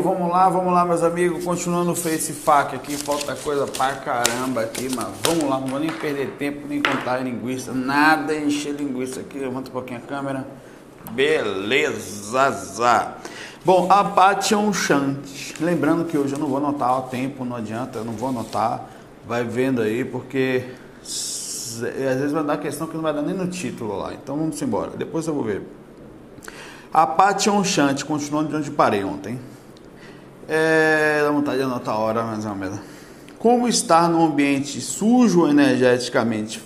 Vamos lá, vamos lá, meus amigos. Continuando o Face Fac aqui, falta coisa pra caramba aqui, mas vamos lá, não vou nem perder tempo, nem contar linguiça, nada encher linguiça aqui. Levanta um pouquinho a câmera. Beleza. Bom, a Pation Chant. Lembrando que hoje eu não vou anotar o tempo, não adianta, eu não vou anotar. Vai vendo aí, porque às vezes vai dar questão que não vai dar nem no título lá. Então vamos embora, depois eu vou ver. A Paty Onchante, continuando de onde parei ontem. É, dá vontade de anotar a hora, mas é uma merda. Como estar num ambiente sujo energeticamente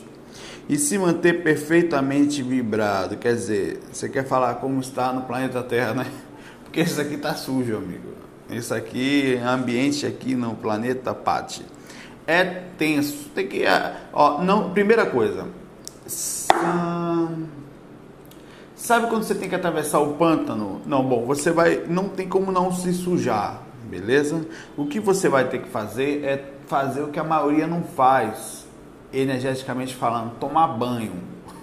e se manter perfeitamente vibrado? Quer dizer, você quer falar como estar no planeta Terra, né? Porque isso aqui tá sujo, amigo. Isso aqui, ambiente aqui no planeta Paty. É tenso. Tem que. Ó, não, primeira coisa. Sabe quando você tem que atravessar o pântano? Não, bom, você vai, não tem como não se sujar, beleza? O que você vai ter que fazer é fazer o que a maioria não faz, energeticamente falando, tomar banho.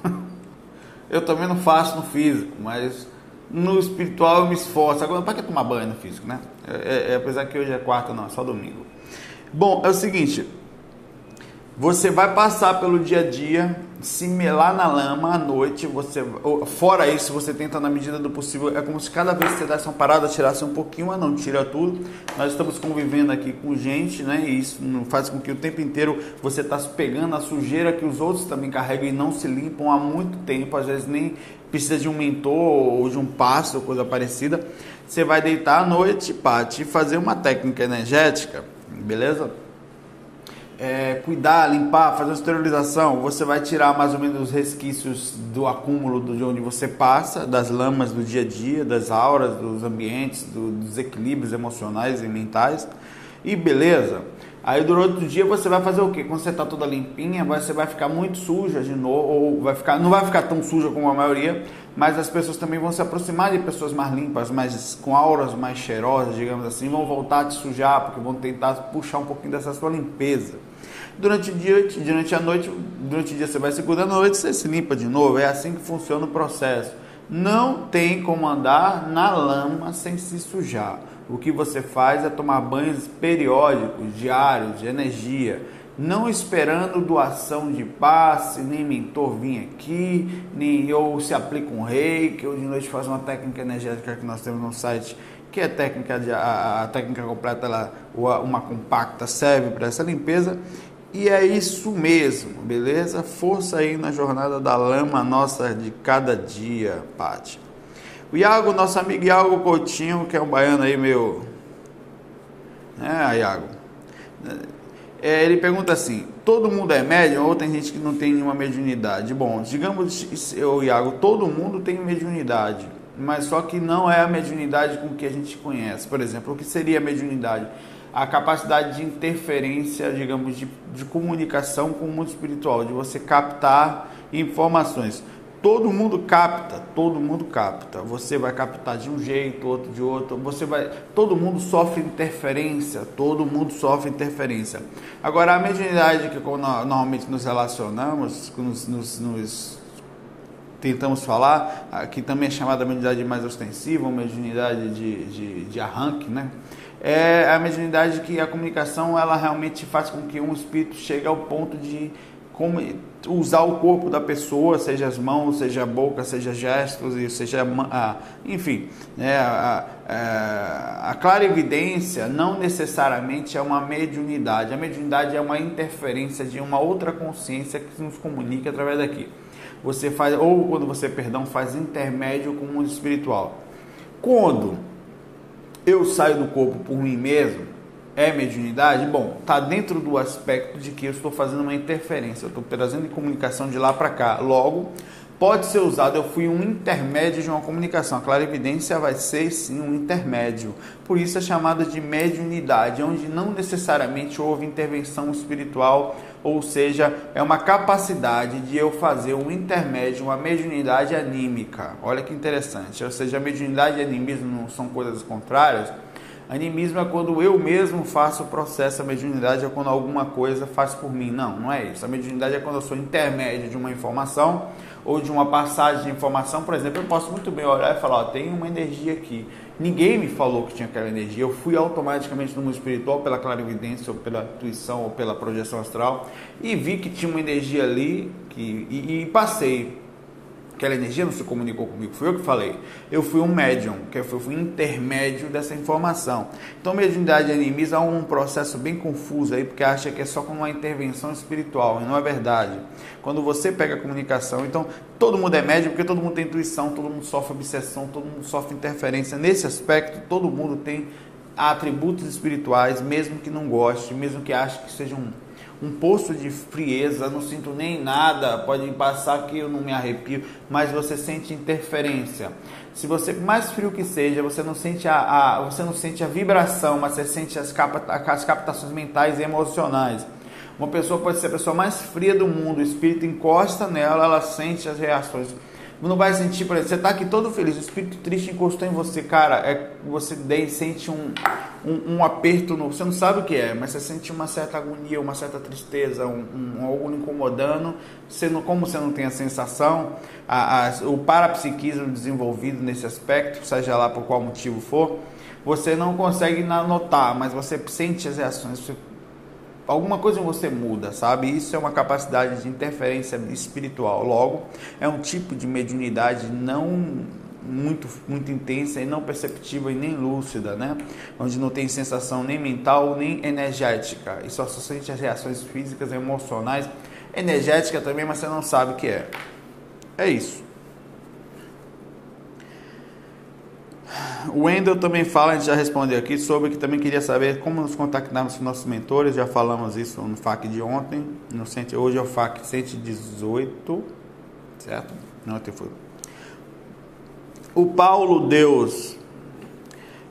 eu também não faço no físico, mas no espiritual eu me esforço. Agora, para que tomar banho no físico, né? É, é, apesar que hoje é quarta, não, é só domingo. Bom, é o seguinte, você vai passar pelo dia a dia, se melar na lama à noite, você fora isso, você tenta na medida do possível, é como se cada vez que você desse uma parada, tirasse um pouquinho, mas não tira tudo. Nós estamos convivendo aqui com gente, né? E isso faz com que o tempo inteiro você está pegando a sujeira que os outros também carregam e não se limpam há muito tempo, às vezes nem precisa de um mentor ou de um passo coisa parecida. Você vai deitar à noite, Pati, fazer uma técnica energética, beleza? É, cuidar, limpar, fazer uma esterilização, você vai tirar mais ou menos os resquícios do acúmulo de onde você passa, das lamas do dia a dia, das auras, dos ambientes, do, dos equilíbrios emocionais e mentais. E beleza. Aí durante o dia você vai fazer o quê? Quando você está toda limpinha, você vai ficar muito suja de novo, ou vai ficar, não vai ficar tão suja como a maioria, mas as pessoas também vão se aproximar de pessoas mais limpas, mais com auras mais cheirosas, digamos assim, vão voltar a te sujar, porque vão tentar puxar um pouquinho dessa sua limpeza. Durante o dia, durante a noite, durante o dia você vai segurando, à noite você se limpa de novo. É assim que funciona o processo. Não tem como andar na lama sem se sujar. O que você faz é tomar banhos periódicos, diários, de energia, não esperando doação de passe, nem mentor vir aqui, nem ou se aplica um rei, que eu de noite faz uma técnica energética que nós temos no site, que é técnica de, a, a técnica completa, ela, uma compacta serve para essa limpeza e é isso mesmo, beleza? Força aí na jornada da lama nossa de cada dia, Pati. O Iago, nosso amigo Iago Coutinho, que é um baiano aí, meu. É, Iago. É, ele pergunta assim: todo mundo é médium ou tem gente que não tem nenhuma mediunidade? Bom, digamos, eu, Iago, todo mundo tem mediunidade, mas só que não é a mediunidade com que a gente conhece. Por exemplo, o que seria a mediunidade? a capacidade de interferência, digamos, de, de comunicação com o mundo espiritual, de você captar informações. Todo mundo capta, todo mundo capta. Você vai captar de um jeito, outro de outro. Você vai, todo mundo sofre interferência, todo mundo sofre interferência. Agora a mediunidade que normalmente nos relacionamos, nos, nos, nos tentamos falar, que também é chamada mediunidade mais ostensiva, mediunidade de, de, de arranque, né? é a mediunidade que a comunicação ela realmente faz com que um espírito chegue ao ponto de como usar o corpo da pessoa, seja as mãos, seja a boca, seja gestos, seja a, enfim, né, a, a, a clara evidência não necessariamente é uma mediunidade. A mediunidade é uma interferência de uma outra consciência que nos comunica através daqui. Você faz ou quando você, perdão, faz intermédio com o mundo espiritual. Quando eu saio do corpo por mim mesmo, é mediunidade? Bom, tá dentro do aspecto de que eu estou fazendo uma interferência, eu estou trazendo comunicação de lá para cá. Logo, pode ser usado. Eu fui um intermédio de uma comunicação. A clarividência vai ser sim um intermédio. Por isso é chamada de mediunidade, onde não necessariamente houve intervenção espiritual, ou seja, é uma capacidade de eu fazer um intermédio, uma mediunidade anímica. Olha que interessante. Ou seja, mediunidade e animismo não são coisas contrárias. Animismo é quando eu mesmo faço o processo, a mediunidade é quando alguma coisa faz por mim. Não, não é isso. A mediunidade é quando eu sou intermédio de uma informação ou de uma passagem de informação, por exemplo, eu posso muito bem olhar e falar, ó, tem uma energia aqui. Ninguém me falou que tinha aquela energia. Eu fui automaticamente no mundo espiritual pela clarividência, ou pela intuição, ou pela projeção astral e vi que tinha uma energia ali que, e, e passei aquela energia não se comunicou comigo, fui eu que falei. Eu fui um médium, que eu fui intermédio dessa informação. Então, mediunidade animismo é um processo bem confuso aí, porque acha que é só com uma intervenção espiritual, e não é verdade. Quando você pega a comunicação, então todo mundo é médium, porque todo mundo tem intuição, todo mundo sofre obsessão, todo mundo sofre interferência. Nesse aspecto, todo mundo tem atributos espirituais, mesmo que não goste, mesmo que ache que seja um um poço de frieza, não sinto nem nada, pode passar que eu não me arrepio, mas você sente interferência. Se você, mais frio que seja, você não sente a, a você não sente a vibração, mas você sente as, capa, as captações mentais e emocionais. Uma pessoa pode ser a pessoa mais fria do mundo, o espírito encosta nela, ela sente as reações não vai sentir, por exemplo, você está aqui todo feliz, o espírito triste encostou em você, cara, é, você sente um, um, um, aperto, no, você não sabe o que é, mas você sente uma certa agonia, uma certa tristeza, um, um algo incomodando, você não, como você não tem a sensação, a, a, o parapsiquismo desenvolvido nesse aspecto, seja lá por qual motivo for, você não consegue notar, mas você sente as reações, alguma coisa em você muda, sabe? Isso é uma capacidade de interferência espiritual. Logo, é um tipo de mediunidade não muito, muito intensa e não perceptível e nem lúcida, né? Onde não tem sensação nem mental nem energética e só sente as reações físicas emocionais, energética também, mas você não sabe o que é. É isso. O Wendel também fala, a gente já respondeu aqui, sobre que também queria saber como nos contactarmos com nossos mentores. Já falamos isso no FAQ de ontem. No hoje é o FAQ 118, certo? Ontem foi. O Paulo Deus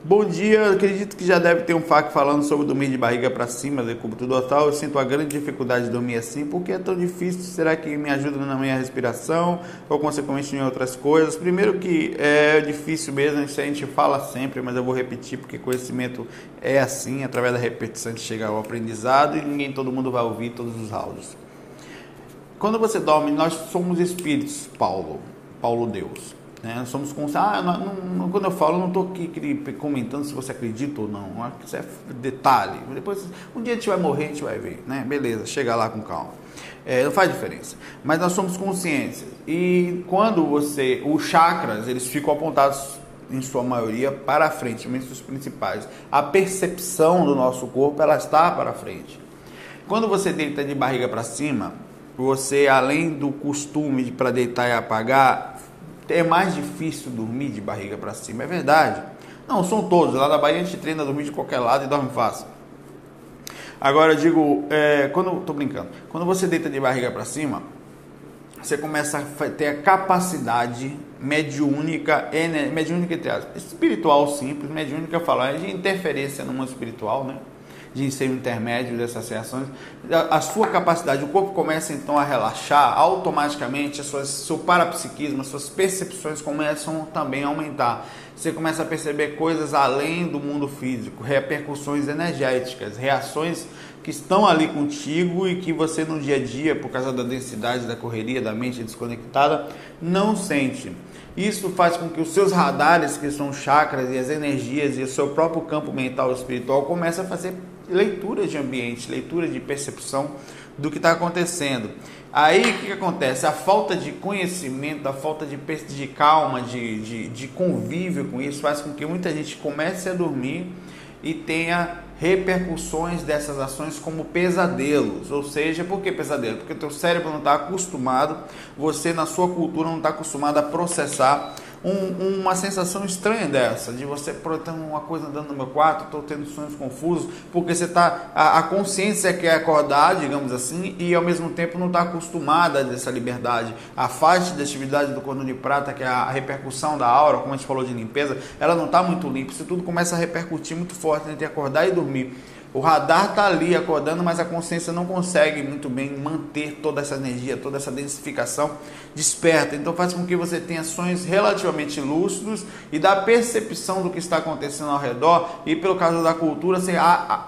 Bom dia, acredito que já deve ter um FAQ falando sobre dormir de barriga para cima, de cobertura total. Eu sinto a grande dificuldade de dormir assim. Por que é tão difícil? Será que me ajuda na minha respiração ou consequentemente em outras coisas? Primeiro que é difícil mesmo, isso a gente fala sempre, mas eu vou repetir porque conhecimento é assim, através da repetição gente chega ao aprendizado e ninguém, todo mundo vai ouvir todos os áudios. Quando você dorme, nós somos espíritos, Paulo, Paulo Deus. Né? Somos com ah, não, não, quando eu falo, não estou aqui comentando se você acredita ou não. Isso é detalhe. Depois, um dia a gente vai morrer, a gente vai ver, né? Beleza, chega lá com calma. É, não faz diferença. Mas nós somos conscientes. E quando você, os chakras, eles ficam apontados em sua maioria para frente, menos os principais. A percepção do nosso corpo, ela está para frente. Quando você deita de barriga para cima, você além do costume de para deitar e apagar, é mais difícil dormir de barriga para cima. É verdade. Não, são todos. Lá na Bahia a gente treina a dormir de qualquer lado e dorme fácil. Agora eu digo, é, quando tô brincando, quando você deita de barriga para cima, você começa a ter a capacidade mediúnica, mediúnica entre aspas, espiritual simples, mediúnica falar de interferência no mundo espiritual, né? De ser o intermédio dessas reações, a, a, sua capacidade, o corpo começa então a relaxar, automaticamente a suas, seu parapsiquismo, as suas percepções começam também a aumentar. Você começa a perceber coisas além do mundo físico, repercussões energéticas, reações que estão ali contigo e que você no dia a dia, por causa da densidade da correria, da mente desconectada, não sente. Isso faz com que os seus radares, que são chakras e as energias e o seu próprio campo mental e espiritual, comece a fazer leitura de ambiente, leitura de percepção do que está acontecendo. Aí o que, que, acontece? A falta de conhecimento, a falta de, de calma, de, de, de convívio com isso, faz com que muita gente comece a dormir e tenha repercussões dessas ações como pesadelos. Ou seja, por que pesadelo? Porque o teu cérebro não está acostumado, você na sua cultura não está acostumado a processar um, uma sensação estranha dessa, de você projetando uma coisa andando no meu quarto, estou tendo sonhos confusos, porque você está. A, a, consciência quer acordar, digamos assim, e ao mesmo tempo não está acostumada a essa liberdade. A faixa de atividade do cordão de prata, que é a repercussão da aura, como a gente falou de limpeza, ela não está muito limpa. Isso tudo começa a repercutir muito forte entre acordar e dormir. O radar está ali acordando, mas a consciência não consegue muito bem manter toda essa energia, toda essa densificação desperta. Então faz com que você tenha sonhos relativamente lúcidos e da percepção do que está acontecendo ao redor. E pelo caso da cultura, você,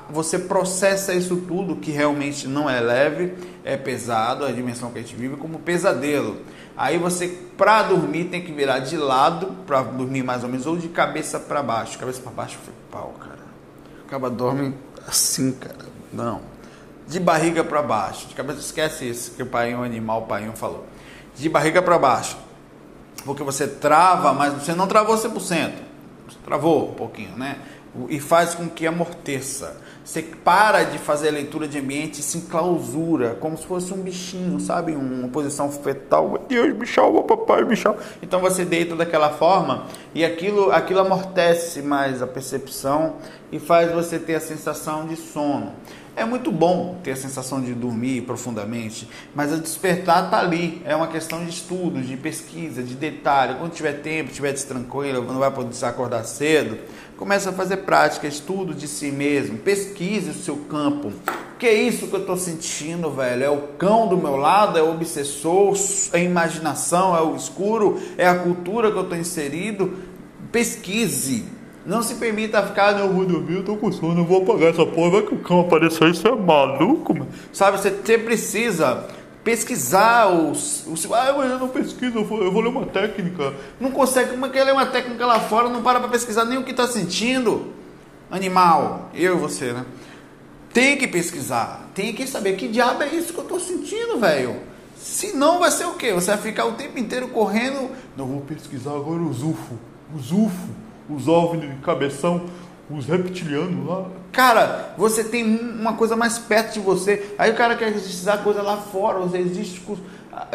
você processa isso tudo que realmente não é leve, é pesado, a dimensão que a gente vive, como pesadelo. Aí você, para dormir, tem que virar de lado, para dormir mais ou menos, ou de cabeça para baixo. Cabeça para baixo foi pau, cara. Acaba dorme assim, cara. Não. De barriga para baixo. De cabeça, esquece isso que o pai um animal, o pai falou. De barriga para baixo. Porque você trava, mas você não travou 100%. Você travou um pouquinho, né? E faz com que amorteça. Você para de fazer a leitura de ambiente e se enclausura, como se fosse um bichinho, sabe? Uma posição fetal. Meu Deus, me salva, papai, salva. Então você deita daquela forma e aquilo, aquilo amortece mais a percepção e faz você ter a sensação de sono. É muito bom ter a sensação de dormir profundamente, mas o despertar está ali. É uma questão de estudos, de pesquisa, de detalhe. Quando tiver tempo, tiver tranquilo, não vai poder acordar cedo Começa a fazer prática, estudo de si mesmo, pesquise o seu campo. Que é isso que eu estou sentindo, velho? É o cão do meu lado, é o obsessor, é a imaginação, é o escuro, é a cultura que eu estou inserido. Pesquise. Não se permita ficar, não, eu vou dormir, eu tô com sono, não vou apagar essa porra, vai que o cão apareceu, isso é maluco, mano. Sabe, você precisa pesquisar os, os ah, mas eu não pesquiso, eu vou, eu vou ler uma técnica. Não consegue, como é que é ler uma técnica lá fora? Não para para pesquisar nem o que está sentindo. Animal, eu e você, né? Tem que pesquisar, tem que saber que diabo é isso que eu estou sentindo, velho. Senão vai ser o quê? Você vai ficar o tempo inteiro correndo. Não vou pesquisar agora os UFO, os UFO, os OVNI de cabeção, os reptilianos lá. Cara, você tem uma coisa mais perto de você. Aí o cara quer pesquisar coisa lá fora, ou existe o,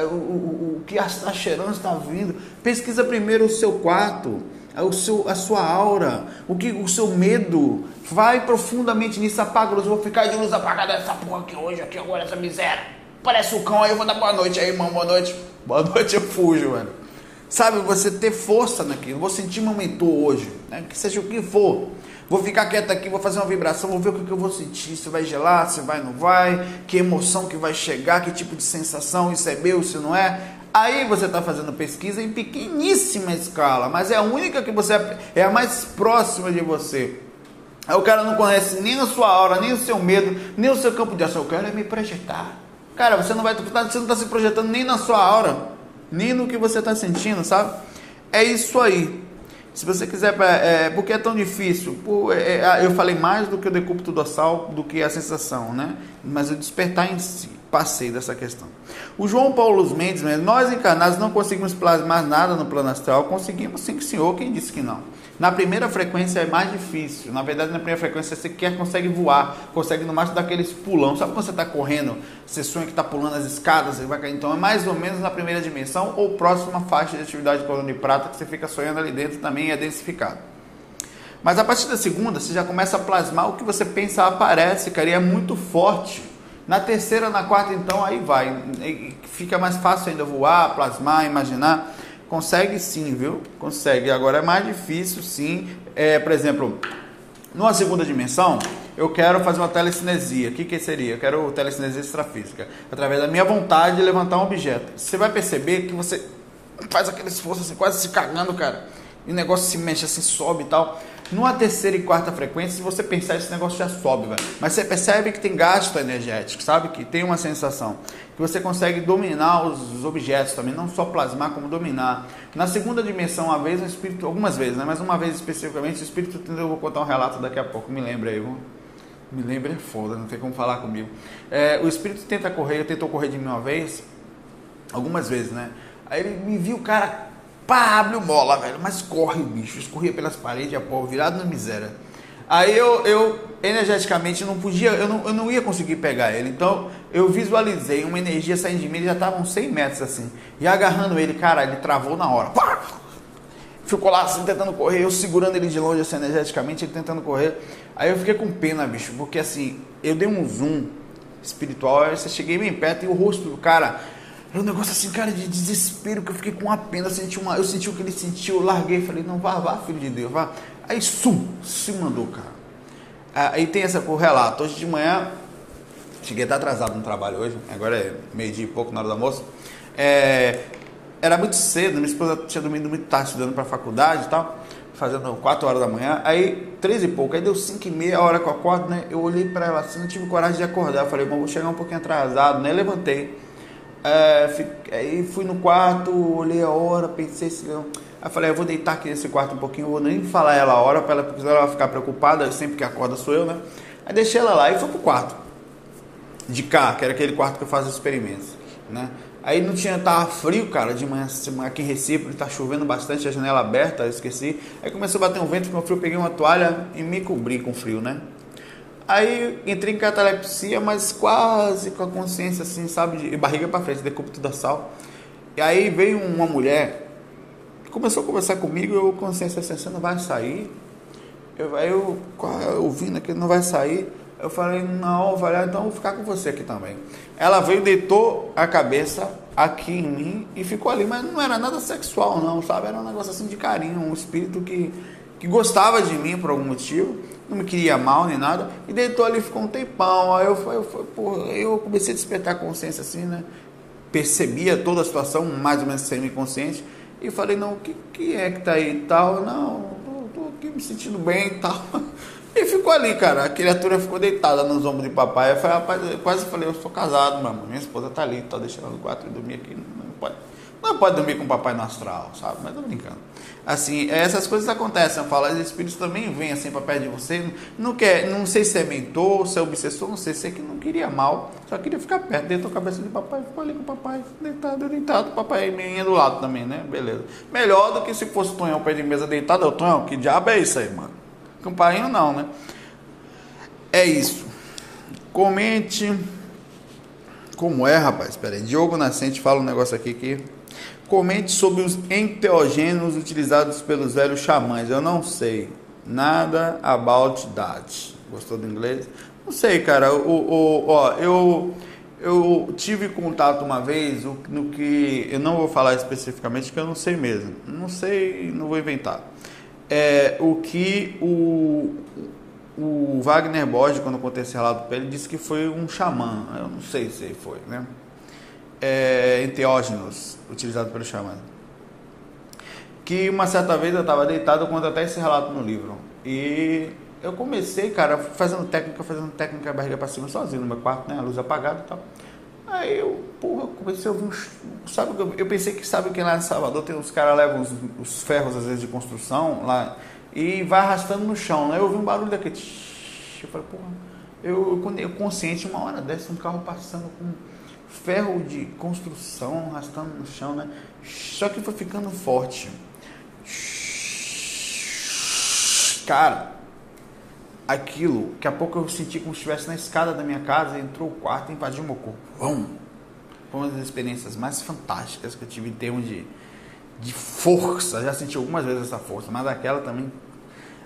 o, o, que a, a está vindo. Pesquisa primeiro o seu quarto, o seu, a sua aura, o que o seu medo. Vai profundamente nisso, apaga luz. Vou ficar de luz apagada essa porra aqui hoje, aqui agora, essa miséria. Parece o cão aí, eu vou dar boa noite aí, irmão, boa noite. Boa noite, eu fujo, mano. Sabe, você ter força naquilo. Vou sentir meu mentor hoje, né? que seja o que for. Vou ficar quieto aqui, vou fazer uma vibração, vou ver o que, eu vou sentir. Se vai gelar, se vai, não vai, que emoção que vai chegar, que tipo de sensação, isso é meu, se não é. Aí você está fazendo pesquisa em pequeníssima escala, mas é a única que você é a mais próxima de você. Aí o cara não conhece nem a sua aura, nem o seu medo, nem o seu campo de ação. Eu quero é me projetar. Cara, você não vai, você não está se projetando nem na sua aura, nem no que você está sentindo, sabe? É isso aí. Se você quiser, é, porque é tão difícil? Por, é, é, eu falei mais do que o decúbito dorsal, do que a sensação, né? Mas o despertar em si, passei dessa questão. O João Paulo Mendes, nós encarnados não conseguimos plasmar nada no plano astral, conseguimos sim, senhor, quem disse que não? Na primeira frequência é mais difícil. Na verdade, na primeira frequência você quer consegue voar, consegue no máximo dar aqueles pulão. Sabe quando você está correndo, você sonha que está pulando as escadas, você vai cair. Então é mais ou menos na primeira dimensão ou próxima faixa de atividade de coluna de prata que você fica sonhando ali dentro também é densificado. Mas a partir da segunda, você já começa a plasmar o que você pensa aparece, cara, e é muito forte. Na terceira, na quarta, então, aí vai. Fica mais fácil ainda voar, plasmar, imaginar. Consegue sim, viu? Consegue. Agora é mais difícil, sim. É, por exemplo, numa segunda dimensão, eu quero fazer uma telecinesia. O que, que seria? Eu quero telecinesia extrafísica. Através da minha vontade de levantar um objeto. Você vai perceber que você faz aquele esforço assim, quase se cagando, cara. E o negócio se mexe assim, sobe e tal. Numa terceira e quarta frequência, se você pensar, esse negócio já sobe, velho. Mas você percebe que tem gasto energético, sabe? Que tem uma sensação. Que você consegue dominar os objetos também, não só plasmar, como dominar. Na segunda dimensão, uma vez, o espírito, algumas vezes, né? Mas uma vez especificamente, o espírito, eu vou contar um relato daqui a pouco, me lembra aí, viu? Me lembra é foda, não tem como falar comigo. É, o espírito tenta correr, tentou correr de mim uma vez, algumas vezes, né? Aí ele me viu, cara, Pá, abriu bola, velho. Mas corre, bicho. Escorria pelas paredes, a pó, virado na miséria. Aí eu, eu energeticamente não podia, eu não, eu não ia conseguir pegar ele. Então eu visualizei uma energia saindo de mim, ele já estava uns 100 metros assim. E agarrando ele, cara, ele travou na hora. Pá! ficou lá assim tentando correr, eu segurando ele de longe assim energeticamente, ele tentando correr. Aí eu fiquei com pena, bicho, porque assim, eu dei um zoom espiritual, aí eu cheguei bem perto e o rosto do cara era um negócio assim, cara, de desespero, que eu fiquei com uma pena, senti, uma, eu senti o que ele sentiu, larguei, falei, não, vá, vá, filho de Deus, vá. Aí, sum, se mandou, cara. Aí tem essa por relato. Hoje de manhã, cheguei até atrasado no trabalho hoje, agora é meio-dia e pouco na hora do almoço. É, era muito cedo, minha esposa tinha dormido muito tarde, estudando para faculdade e tal, fazendo 4 horas da manhã. Aí, 13 e pouco, aí deu 5 e meia, a hora que eu acordo, né? Eu olhei para ela assim, não tive coragem de acordar. Falei, bom, vou chegar um pouquinho atrasado, né? Levantei. É, aí fui no quarto, olhei a hora, pensei assim, Aí falei, eu vou deitar aqui nesse quarto um pouquinho, vou nem falar ela a hora, para ela, porque ela ficar preocupada, sempre que acorda sou eu, né? Aí deixei ela lá e fui pro quarto. De cá, que era aquele quarto que eu faço experimentos, né? Aí não tinha, tava frio, cara, de manhã, aqui em Recife, tá chovendo bastante, a janela aberta, eu esqueci. Aí começou a bater um vento, ficou frio, peguei uma toalha e me cobri com frio, né? Aí entrei em catalepsia, mas quase com a consciência assim, sabe, de barriga para frente, decúbito da sal. E aí veio uma mulher, começou a conversar comigo, eu consciência assim, você não vai sair? Eu, aí eu, ouvindo que não vai sair, eu falei, não, falei, ah, então vou ficar com você aqui também. Ela veio, deitou a cabeça aqui em mim e ficou ali, mas não era nada sexual não, sabe? Era um negócio assim de carinho, um espírito que, que gostava de mim por algum motivo, não me queria mal nem nada, e deitou ali, ficou um tempão, aí eu, eu, eu, comecei a despertar a consciência assim, né? Percebia toda a situação, mais ou menos semi-consciente, e falei, não, o que, que é que tá aí e tal? Não, tô, tô aqui me sentindo bem e tal. E ficou ali, cara. A criatura ficou deitada nos ombros de papai. Eu, falei, rapaz, eu quase falei, eu sou casado, mano. Minha esposa tá ali, tá deixando no quarto e dormir aqui. Não pode, não pode dormir com o papai no astral, sabe? Mas tô brincando. Assim, essas coisas acontecem. Eu falo, os espíritos também vêm assim para perto de você. Não quer, não sei se é mentor, se é obsessor, não sei se é que não queria mal, só queria ficar perto, deitou a cabeça de papai, ficou ali com o papai, deitado, deitado, papai meio do lado também, né? Beleza. Melhor do que se fosse o Tonhão perto de mesa deitado, o Tonhão, que diabo é isso aí, mano? Campainho não, né? É isso. Comente. Como é, rapaz? Espera aí. Diogo Nascente fala um negócio aqui que. Comente sobre os enteogênios utilizados pelos velhos xamãs. Eu não sei nada about that. Gostou do inglês? Não sei, cara. O, o, ó, eu, eu tive contato uma vez no que eu não vou falar especificamente, que eu não sei mesmo. Não sei, não vou inventar é, o que o, o Wagner Borges, quando contei esse relato para ele, disse que foi um xamã. Eu não sei se foi, né? É, enteógenos, utilizado pelo xamã. Que uma certa vez eu estava deitado, conto até esse relato no livro. E eu comecei, cara, fazendo técnica, fazendo técnica, barriga para cima, sozinho no meu quarto, né? A luz apagada e tal. Aí eu, porra, comecei a ouvir uns. Sabe, eu pensei que sabe que lá em Salvador tem os caras levam os, os, ferros, às vezes, de construção lá e vai arrastando no chão, né? Eu ouvi um barulho daquele. Eu falei, porra, eu, eu, eu consciente, uma hora dessa, um carro passando com ferro de construção arrastando no chão, né? Só que foi ficando forte. Cara, aquilo, daqui a pouco eu senti como se estivesse na escada da minha casa, entrou o quarto e invadiu meu corpo. Vum! Foi uma das experiências mais fantásticas que eu tive em termos de, de força. Já senti algumas vezes essa força, mas aquela também.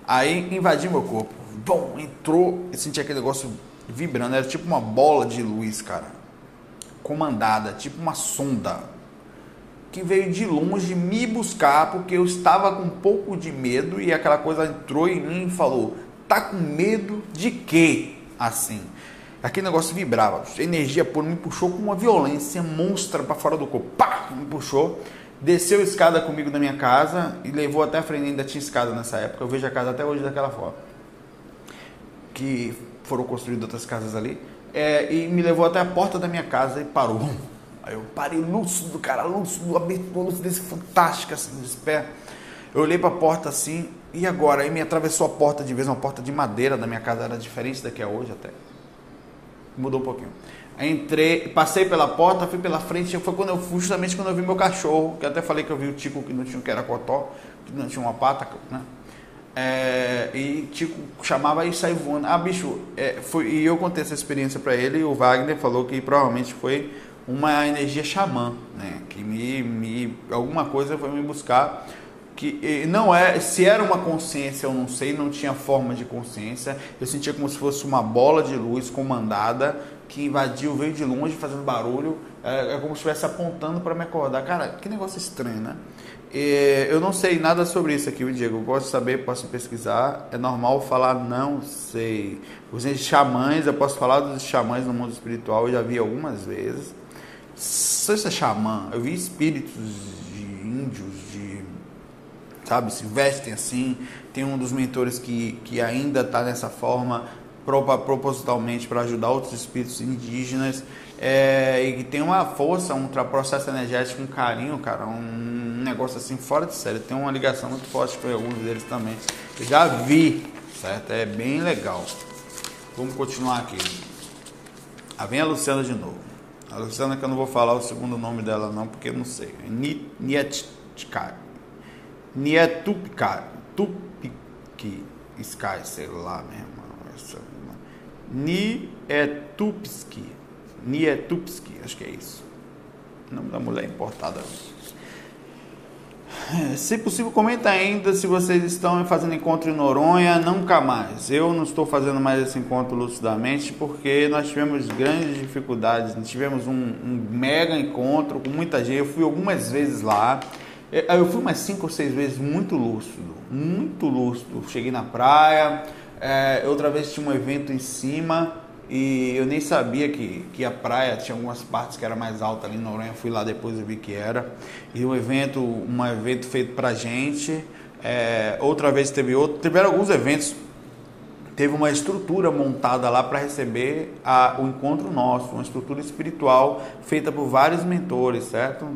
Aí invadiu meu corpo. Bom, entrou e senti aquele negócio vibrando. Era tipo uma bola de luz, cara. Comandada, tipo uma sonda. Que veio de longe me buscar porque eu estava com um pouco de medo e aquela coisa entrou em mim e falou: Tá com medo de quê? Assim. Aquele negócio vibrava. energia pura me puxou com uma violência monstra para fora do corpo. Pá! Me puxou. Desceu a escada comigo na minha casa e levou até a frente. Ainda tinha escada nessa época. Eu vejo a casa até hoje daquela forma. Que foram construídas outras casas ali. É, e me levou até a porta da minha casa e parou. Aí eu parei lúcido, cara, lúcido, lúcido desse fantástico, assim, de pé. Eu olhei para a porta assim, e agora? Aí me atravessou a porta de vez, uma porta de madeira da minha casa, era diferente da que é hoje até. Mudou um pouquinho. Aí entrei, passei pela porta, fui pela frente, foi quando eu justamente quando eu vi meu cachorro, que até falei que eu vi o Tico que não tinha um queracotó, que não tinha uma pata, né? É, e Tico chamava e saiu voando. Ah, bicho, é, foi, e eu contei essa experiência para ele e o Wagner falou que provavelmente foi uma energia xamã, né? Que me, me alguma coisa foi me buscar que não é, se era uma consciência, eu não sei, não tinha forma de consciência. Eu sentia como se fosse uma bola de luz comandada que invadiu, veio de longe fazendo barulho, é, é como se estivesse apontando para me acordar. Cara, que negócio estranho, né? Eu não sei nada sobre isso aqui, Diego. Eu posso saber, posso pesquisar. É normal falar não sei. Os xamãs, eu posso falar dos xamãs no mundo espiritual, eu já vi algumas vezes. Se isso é xamã, eu vi espíritos de índios, de sabe, se vestem assim. Tem um dos mentores que, que ainda está nessa forma propositalmente para ajudar outros espíritos indígenas é, e que tem uma força, um processo energético, um carinho, cara, um negócio assim fora de série. Tem uma ligação muito forte com alguns deles também. Eu já vi, certo? É bem legal. Vamos continuar aqui. Ah, vem a Luciana de novo. A Luciana que eu não vou falar o segundo nome dela não, porque eu não sei. Nietkar. Nietupkar. Tupki. Sky, sei lá mesmo. Nietupski. Nietupski, acho que é isso. O nome da mulher importada. É, se possível, comenta ainda se vocês estão fazendo encontro em Noronha. Nunca mais. Eu não estou fazendo mais esse encontro lucidamente porque nós tivemos grandes dificuldades. Nós tivemos um, um mega encontro com muita gente. Eu fui algumas vezes lá. É, eu fui umas cinco ou seis vezes muito lúcido. Muito lúcido. Cheguei na praia é, outra vez tinha um evento em cima e eu nem sabia que, que a praia tinha algumas partes que era mais alta ali em Noronha. Fui lá depois e vi que era. E um evento, um evento feito pra gente. É, outra vez teve outro. Tiveram alguns eventos. Teve uma estrutura montada lá para receber a, o encontro nosso, uma estrutura espiritual feita por vários mentores, certo?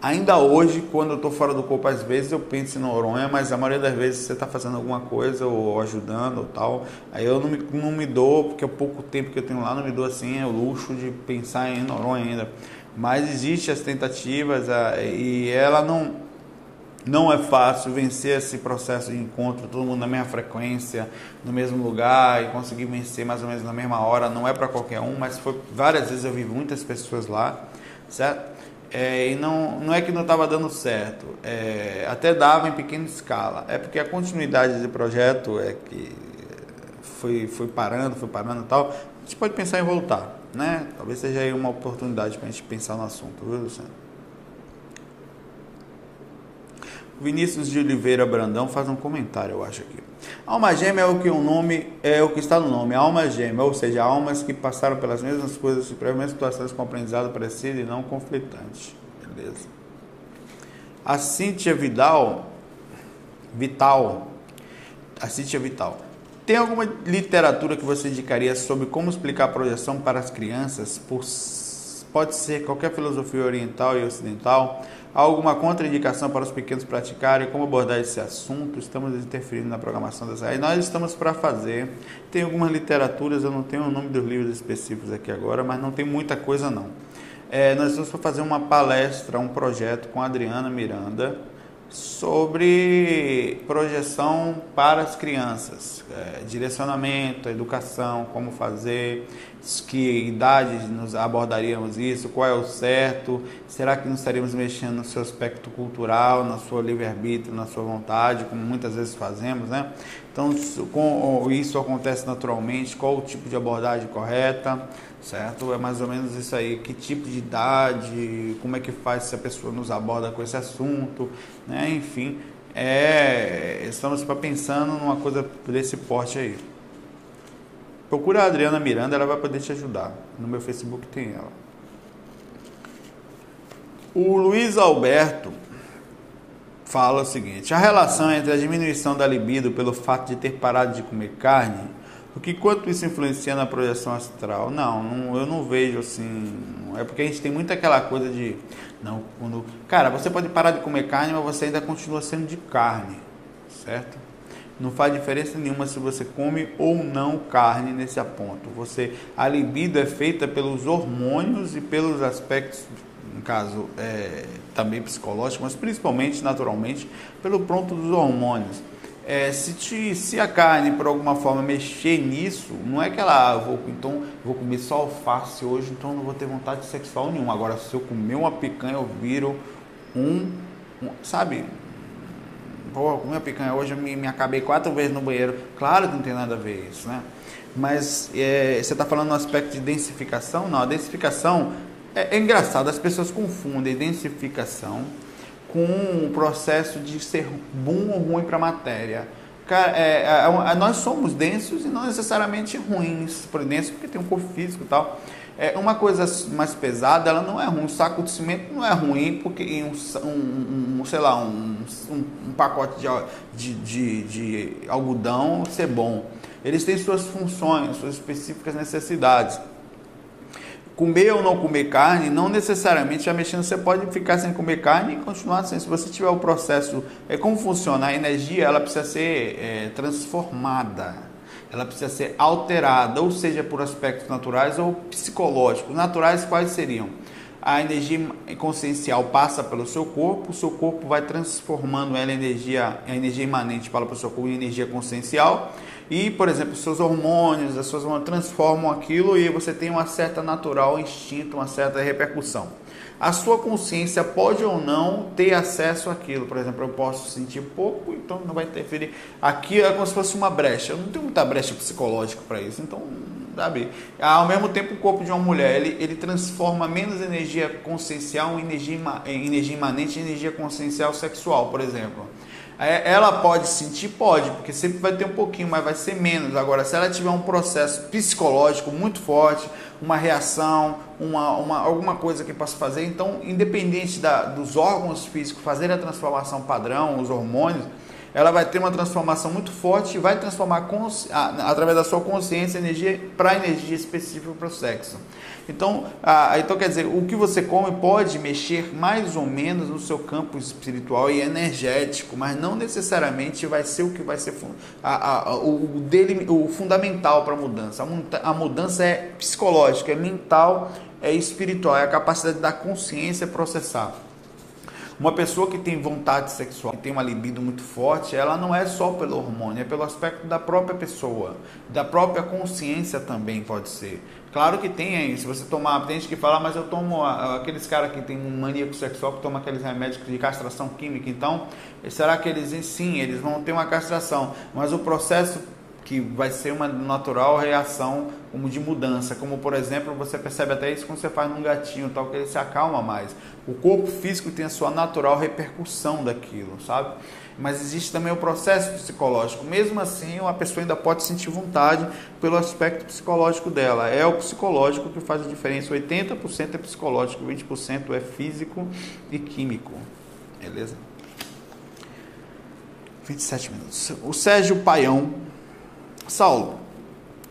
Ainda hoje, quando eu estou fora do corpo, às vezes eu penso em Noronha, mas a maioria das vezes você está fazendo alguma coisa ou ajudando ou tal. Aí eu não me, não me dou, porque é pouco tempo que eu tenho lá, não me dou assim é o luxo de pensar em Noronha ainda. Mas existe as tentativas e ela não não é fácil vencer esse processo de encontro, todo mundo na mesma frequência, no mesmo lugar e conseguir vencer mais ou menos na mesma hora. Não é para qualquer um, mas foi várias vezes eu vi muitas pessoas lá, certo? É, e não, não é que não estava dando certo, é, até dava em pequena escala. É porque a continuidade do projeto é que foi, foi parando, foi parando e tal. A gente pode pensar em voltar, né? Talvez seja aí uma oportunidade para a gente pensar no assunto, viu, Luciano? Vinícius de Oliveira Brandão faz um comentário, eu acho aqui. Alma gêmea é o que o nome é o que está no nome, alma gêmea, ou seja, almas que passaram pelas mesmas coisas, pelas mesmas situações com aprendizado parecido e não conflitante. Beleza. A Cíntia Vidal, Vital, a Cíntia Vital. Tem alguma literatura que você indicaria sobre como explicar a projeção para as crianças? Por, pode ser qualquer filosofia oriental e ocidental Há alguma contraindicação para os pequenos praticarem? Como abordar esse assunto? Estamos interferindo na programação das aí Nós estamos para fazer. Tem algumas literaturas, eu não tenho o nome dos livros específicos aqui agora, mas não tem muita coisa não. É, nós estamos para fazer uma palestra, um projeto com a Adriana Miranda sobre projeção para as crianças, é, direcionamento, educação, como fazer, que idade nos abordaríamos isso, qual é o certo, será que não estaríamos mexendo no seu aspecto cultural, na sua livre-arbítrio, na sua vontade, como muitas vezes fazemos, né? Então, com, isso acontece naturalmente, qual o tipo de abordagem correta, certo? É mais ou menos isso aí, que tipo de idade, como é que faz se a pessoa nos aborda com esse assunto, né? Enfim, é, estamos pensando numa coisa desse porte aí. Procura a Adriana Miranda, ela vai poder te ajudar. No meu Facebook tem ela. O Luiz Alberto fala o seguinte: a relação entre a diminuição da libido pelo fato de ter parado de comer carne, o que quanto isso influencia na projeção astral? Não, não, eu não vejo assim. É porque a gente tem muito aquela coisa de não, quando, cara, você pode parar de comer carne, mas você ainda continua sendo de carne, certo? Não faz diferença nenhuma se você come ou não carne nesse ponto. Você, a libido é feita pelos hormônios e pelos aspectos, no caso, é, também psicológicos, mas principalmente, naturalmente, pelo pronto dos hormônios. É, se, te, se a carne por alguma forma mexer nisso, não é que ela, ah, vou, então vou comer só alface hoje, então não vou ter vontade sexual nenhuma. Agora, se eu comer uma picanha, eu viro um, um sabe, Pô, comi a picanha hoje, eu me, me acabei quatro vezes no banheiro. Claro que não tem nada a ver isso, né? Mas é, você está falando no aspecto de densificação? Não, a densificação é, é engraçado, as pessoas confundem densificação com o processo de ser bom ou ruim para a matéria. É, é, nós somos densos e não necessariamente ruins, por denso porque tem um corpo físico e tal. É, uma coisa mais pesada, ela não é ruim. Um saco de cimento não é ruim porque um, um, um sei lá, um, um, pacote de, de, de, de algodão ser bom. Eles têm suas funções, suas específicas necessidades comer ou não comer carne, não necessariamente já mexendo, você pode ficar sem comer carne e continuar sem. Se você tiver o processo, é como funciona a energia, ela precisa ser é, transformada, ela precisa ser alterada, ou seja, por aspectos naturais ou psicológicos. Naturais quais seriam? A energia consciencial passa pelo seu corpo, o seu corpo vai transformando ela em energia, a energia imanente para o seu corpo em energia consciencial e, por exemplo, seus hormônios, as suas hormônios transformam aquilo e você tem uma certa natural instinto, uma certa repercussão. A sua consciência pode ou não ter acesso àquilo. Por exemplo, eu posso sentir pouco, então não vai interferir. Aqui é como se fosse uma brecha. Eu não tenho muita brecha psicológica para isso. Então, sabe? Ao mesmo tempo, o corpo de uma mulher ele, ele transforma menos energia consciencial em energia, em energia imanente em energia consciencial sexual, por exemplo. É, ela pode sentir? Pode, porque sempre vai ter um pouquinho, mas vai ser menos. Agora, se ela tiver um processo psicológico muito forte, uma reação, uma, uma, alguma coisa que possa fazer, então, independente da, dos órgãos físicos fazerem a transformação padrão, os hormônios, ela vai ter uma transformação muito forte e vai transformar através da sua consciência energia para energia específica para o sexo. Então, então, quer dizer, o que você come pode mexer mais ou menos no seu campo espiritual e energético, mas não necessariamente vai ser o que vai ser a, a, o, dele, o fundamental para a mudança. A mudança é psicológica, é mental, é espiritual, é a capacidade da consciência processar. Uma pessoa que tem vontade sexual, que tem uma libido muito forte, ela não é só pelo hormônio, é pelo aspecto da própria pessoa, da própria consciência também pode ser. Claro que tem aí, se você tomar, tem gente que fala, mas eu tomo aqueles caras que tem um maníaco sexual que toma aqueles remédios de castração química, então, será que eles sim, eles vão ter uma castração, mas o processo que vai ser uma natural reação como de mudança, como por exemplo, você percebe até isso quando você faz num gatinho, tal que ele se acalma mais. O corpo físico tem a sua natural repercussão daquilo, sabe? Mas existe também o processo psicológico. Mesmo assim, uma pessoa ainda pode sentir vontade pelo aspecto psicológico dela. É o psicológico que faz a diferença. 80% é psicológico, 20% é físico e químico. Beleza? 27 minutos. O Sérgio Paião Saulo,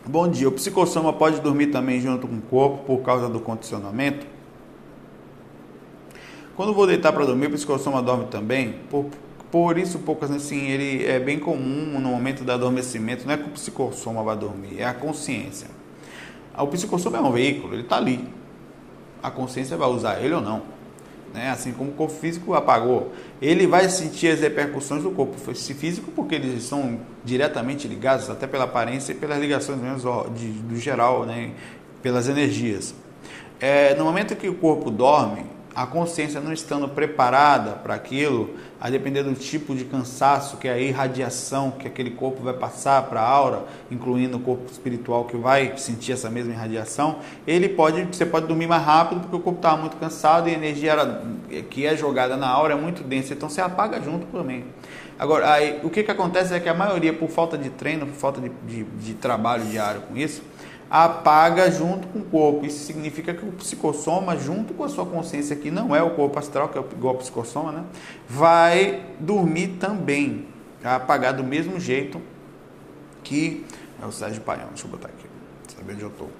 bom dia. O psicossoma pode dormir também junto com o corpo por causa do condicionamento? Quando vou deitar para dormir, o psicossoma dorme também? Por, por isso, poucas assim, ele é bem comum no momento do adormecimento. Não é que o psicossoma vai dormir, é a consciência. O psicossoma é um veículo, ele está ali. A consciência vai usar ele ou não né? assim como o corpo físico apagou. Ele vai sentir as repercussões do corpo físico porque eles estão diretamente ligados, até pela aparência e pelas ligações mesmo de, do geral, né? pelas energias. É, no momento que o corpo dorme, a consciência não estando preparada para aquilo, a depender do tipo de cansaço, que é a irradiação que aquele corpo vai passar para a aura, incluindo o corpo espiritual que vai sentir essa mesma irradiação, ele pode, você pode dormir mais rápido porque o corpo estava muito cansado e a energia que é jogada na aura é muito densa, então você apaga junto também. Agora, aí, o que, que acontece é que a maioria, por falta de treino, por falta de, de, de trabalho diário com isso, apaga junto com o corpo. Isso significa que o psicossoma, junto com a sua consciência, que não é o corpo astral, que é igual ao psicossoma, né? vai dormir também, vai apagar do mesmo jeito que. É o Sérgio Paião, deixa eu botar aqui, saber onde eu estou.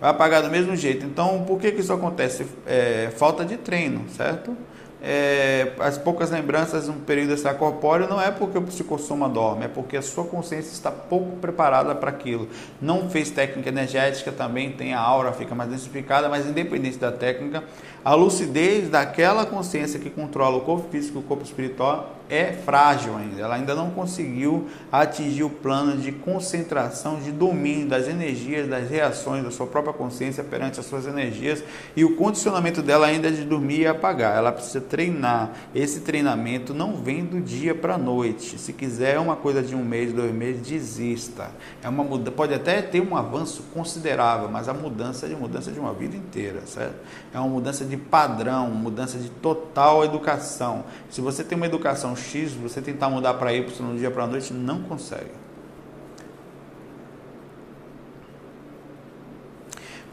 Vai apagar do mesmo jeito. Então, por que, que isso acontece? É, falta de treino, certo? É, as poucas lembranças um período extracorpóreo não é porque o psicossoma dorme, é porque a sua consciência está pouco preparada para aquilo. Não fez técnica energética, também tem a aura, fica mais densificada, mas independente da técnica, a lucidez daquela consciência que controla o corpo físico e o corpo espiritual é frágil ainda, ela ainda não conseguiu atingir o plano de concentração, de domínio das energias, das reações da sua própria consciência perante as suas energias e o condicionamento dela ainda é de dormir e apagar. Ela precisa treinar. Esse treinamento não vem do dia para a noite. Se quiser uma coisa de um mês, dois meses, desista. É uma muda, pode até ter um avanço considerável, mas a mudança é de mudança de uma vida inteira, certo? É uma mudança de padrão, mudança de total educação. Se você tem uma educação X, você tentar mudar para Y no dia para a noite, não consegue.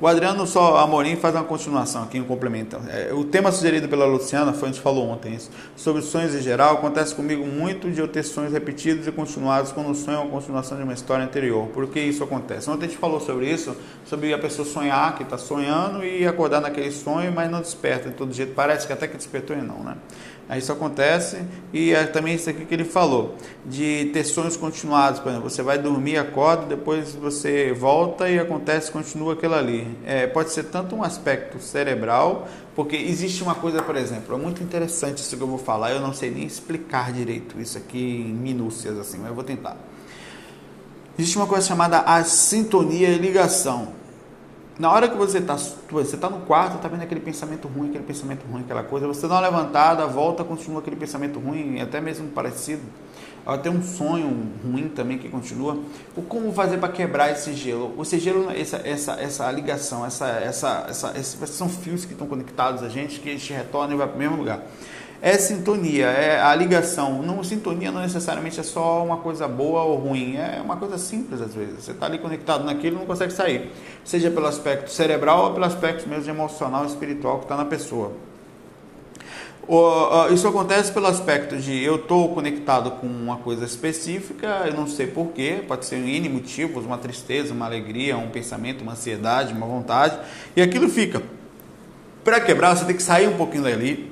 O Adriano só Amorim faz uma continuação aqui, um complemento. É, o tema sugerido pela Luciana foi, a gente falou ontem isso, sobre sonhos em geral. Acontece comigo muito de eu ter sonhos repetidos e continuados quando o sonho é uma continuação de uma história anterior. Por que isso acontece? Ontem a gente falou sobre isso, sobre a pessoa sonhar que está sonhando e acordar naquele sonho, mas não desperta de todo jeito. Parece que até que despertou e não, né? Isso acontece e é também isso aqui que ele falou, de ter sonhos continuados, por exemplo, você vai dormir, acorda, depois você volta e acontece, continua aquilo ali. É, pode ser tanto um aspecto cerebral, porque existe uma coisa, por exemplo, é muito interessante isso que eu vou falar, eu não sei nem explicar direito isso aqui em minúcias assim, mas eu vou tentar. Existe uma coisa chamada a sintonia e ligação. Na hora que você está você tá no quarto, está vendo aquele pensamento ruim, aquele pensamento ruim, aquela coisa, você dá uma levantada, volta, continua aquele pensamento ruim, até mesmo parecido. Tem um sonho ruim também que continua. O como fazer para quebrar esse gelo? Esse gelo, essa, essa, essa ligação, essa, essa, essa, esses são fios que estão conectados a gente, que a gente retorna e vai para o mesmo lugar é sintonia, é a ligação. Não, sintonia não necessariamente é só uma coisa boa ou ruim, é uma coisa simples às vezes. Você está ali conectado naquilo e não consegue sair, seja pelo aspecto cerebral ou pelo aspecto mesmo emocional espiritual que está na pessoa. Isso acontece pelo aspecto de eu estou conectado com uma coisa específica, eu não sei porquê, pode ser N motivos, uma tristeza, uma alegria, um pensamento, uma ansiedade, uma vontade, e aquilo fica. Para quebrar, você tem que sair um pouquinho dali,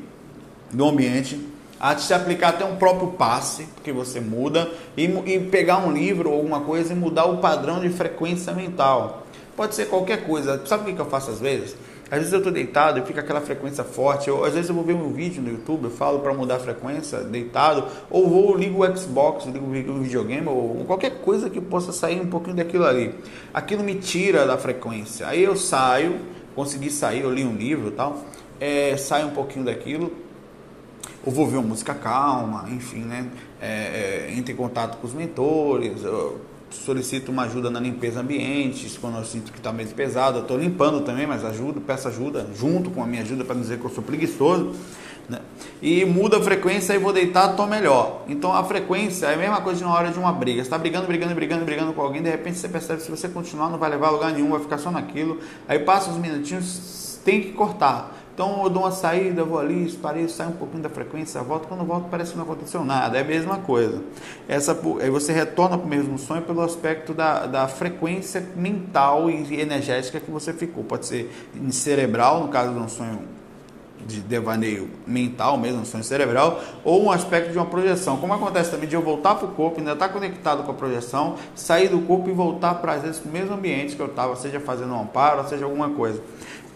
do ambiente, a se aplicar até um próprio passe, que você muda, e, e pegar um livro ou alguma coisa e mudar o padrão de frequência mental. Pode ser qualquer coisa. Sabe o que eu faço às vezes? Às vezes eu estou deitado e fica aquela frequência forte. Eu, às vezes eu vou ver um vídeo no YouTube, eu falo para mudar a frequência deitado, ou vou ligo o Xbox, ligo o videogame, ou qualquer coisa que possa sair um pouquinho daquilo ali. Aquilo me tira da frequência. Aí eu saio, consegui sair, eu li um livro e tal, é, saio um pouquinho daquilo, ou vou ver uma música calma, enfim, né? É, é, entre em contato com os mentores, solicito uma ajuda na limpeza ambiente, quando eu sinto que está meio pesado, eu estou limpando também, mas ajudo, peço ajuda junto com a minha ajuda para dizer que eu sou preguiçoso. Né? E muda a frequência e vou deitar, estou melhor. Então a frequência é a mesma coisa uma hora de uma briga. Você está brigando, brigando, brigando, brigando com alguém, de repente você percebe que se você continuar não vai levar a lugar nenhum, vai ficar só naquilo. Aí passa uns minutinhos, tem que cortar. Então eu dou uma saída, vou ali, esparei, saio um pouquinho da frequência, volto. Quando volto parece que não aconteceu nada, é a mesma coisa. Essa, aí você retorna para o mesmo sonho pelo aspecto da, da frequência mental e energética que você ficou. Pode ser cerebral, no caso de um sonho de devaneio mental mesmo, um sonho cerebral, ou um aspecto de uma projeção. Como acontece também de eu voltar para o corpo, ainda estar tá conectado com a projeção, sair do corpo e voltar para o mesmo ambiente que eu estava, seja fazendo um amparo, seja alguma coisa.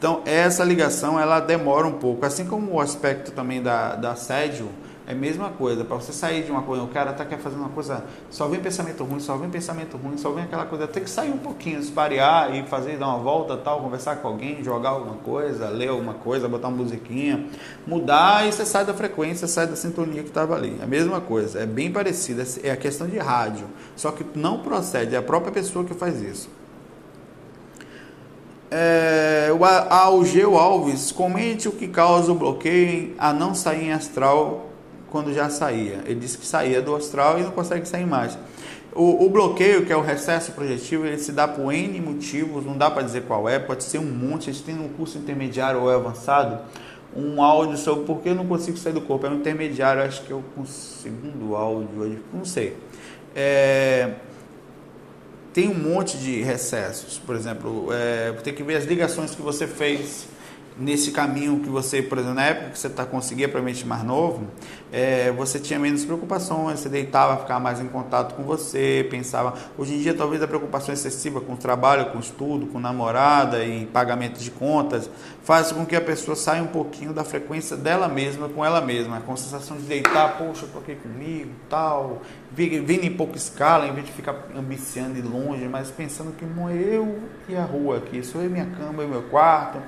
Então, essa ligação ela demora um pouco, assim como o aspecto também da, da assédio, é a mesma coisa. Para você sair de uma coisa, o cara tá quer fazer uma coisa, só vem pensamento ruim, só vem pensamento ruim, só vem aquela coisa, tem que sair um pouquinho, esparear e fazer, dar uma volta, tal, conversar com alguém, jogar alguma coisa, ler alguma coisa, botar uma musiquinha, mudar e você sai da frequência, sai da sintonia que estava ali. É a mesma coisa, é bem parecida, é a questão de rádio, só que não procede, é a própria pessoa que faz isso. É, o Algeu Alves, comente o que causa o bloqueio a não sair em astral quando já saía. Ele disse que saía do astral e não consegue sair mais. O, o bloqueio, que é o recesso projetivo, ele se dá por N motivos, não dá para dizer qual é, pode ser um monte. A gente tem um curso intermediário ou avançado um áudio sobre por que eu não consigo sair do corpo. É um intermediário, acho que é o segundo áudio, não sei. É, tem um monte de recessos. Por exemplo, é, tem que ver as ligações que você fez nesse caminho que você, por exemplo, na época que você tá, conseguia provavelmente mais novo, é, você tinha menos preocupações, você deitava, ficava mais em contato com você, pensava. Hoje em dia, talvez a preocupação excessiva com o trabalho, com o estudo, com namorada e pagamento de contas, faz com que a pessoa saia um pouquinho da frequência dela mesma com ela mesma, com a sensação de deitar, poxa, eu tô aqui comigo, tal, vindo em pouca escala, em vez de ficar ambiciando e longe, mas pensando que eu e a rua aqui, sou eu minha cama e meu quarto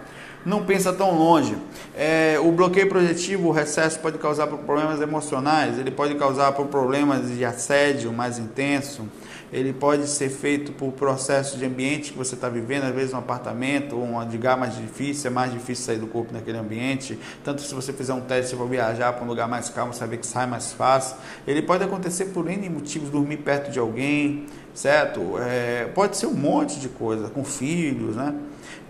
não pensa tão longe. É, o bloqueio projetivo, o recesso pode causar problemas emocionais, ele pode causar problemas de assédio mais intenso, ele pode ser feito por processos de ambiente que você está vivendo, às vezes um apartamento, um lugar mais difícil, é mais difícil sair do corpo naquele ambiente. Tanto se você fizer um teste, se for viajar para um lugar mais calmo, saber que sai mais fácil. Ele pode acontecer por N motivos, dormir perto de alguém, certo? É, pode ser um monte de coisa, com filhos, né?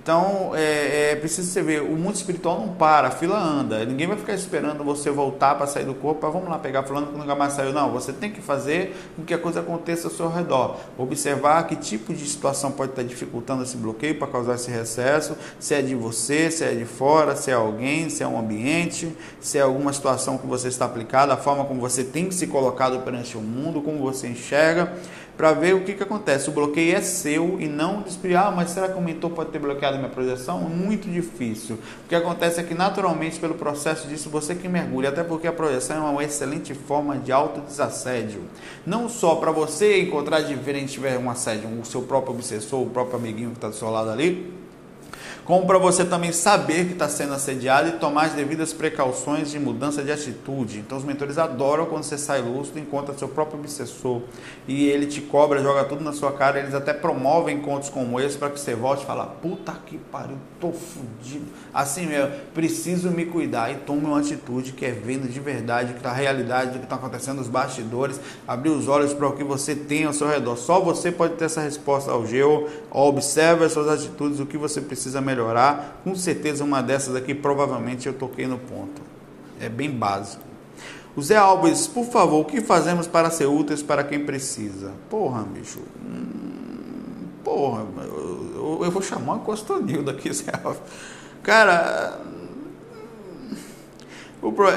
Então, é, é, preciso você ver, o mundo espiritual não para, a fila anda. Ninguém vai ficar esperando você voltar para sair do corpo, para vamos lá pegar fulano que nunca mais saiu. Não, você tem que fazer com que a coisa aconteça ao seu redor. Observar que tipo de situação pode estar dificultando esse bloqueio para causar esse recesso, se é de você, se é de fora, se é alguém, se é um ambiente, se é alguma situação que você está aplicada, a forma como você tem que se colocado perante o mundo, como você enxerga para ver o que, que acontece. O bloqueio é seu e não de ah, mas será que o mentor pode ter bloqueado minha projeção? Muito difícil. O que acontece é que naturalmente, pelo processo disso, você que mergulha, até porque a projeção é uma excelente forma de autodesassédio. Não só para você encontrar diferente tiver um assédio, o seu próprio obsessor, o próprio amiguinho que está do seu lado ali, como para você também saber que está sendo assediado e tomar as devidas precauções de mudança de atitude. Então os mentores adoram quando você sai lúcido, encontra seu próprio obsessor e ele te cobra, joga tudo na sua cara. Eles até promovem encontros como esse para que você volte e fale: puta que pariu, tô fudido. Assim mesmo, preciso me cuidar e tome uma atitude que é vendo de verdade, que tá a realidade do que está acontecendo nos bastidores, abrir os olhos para o que você tem ao seu redor. Só você pode ter essa resposta ao geo. Observe as suas atitudes, o que você precisa melhorar melhorar. Com certeza uma dessas aqui provavelmente eu toquei no ponto. É bem básico. O Zé Alves, por favor, o que fazemos para ser úteis para quem precisa? Porra, bicho. Hum, porra, eu, eu, vou chamar uma Costonilda aqui, Zé Alves. Cara,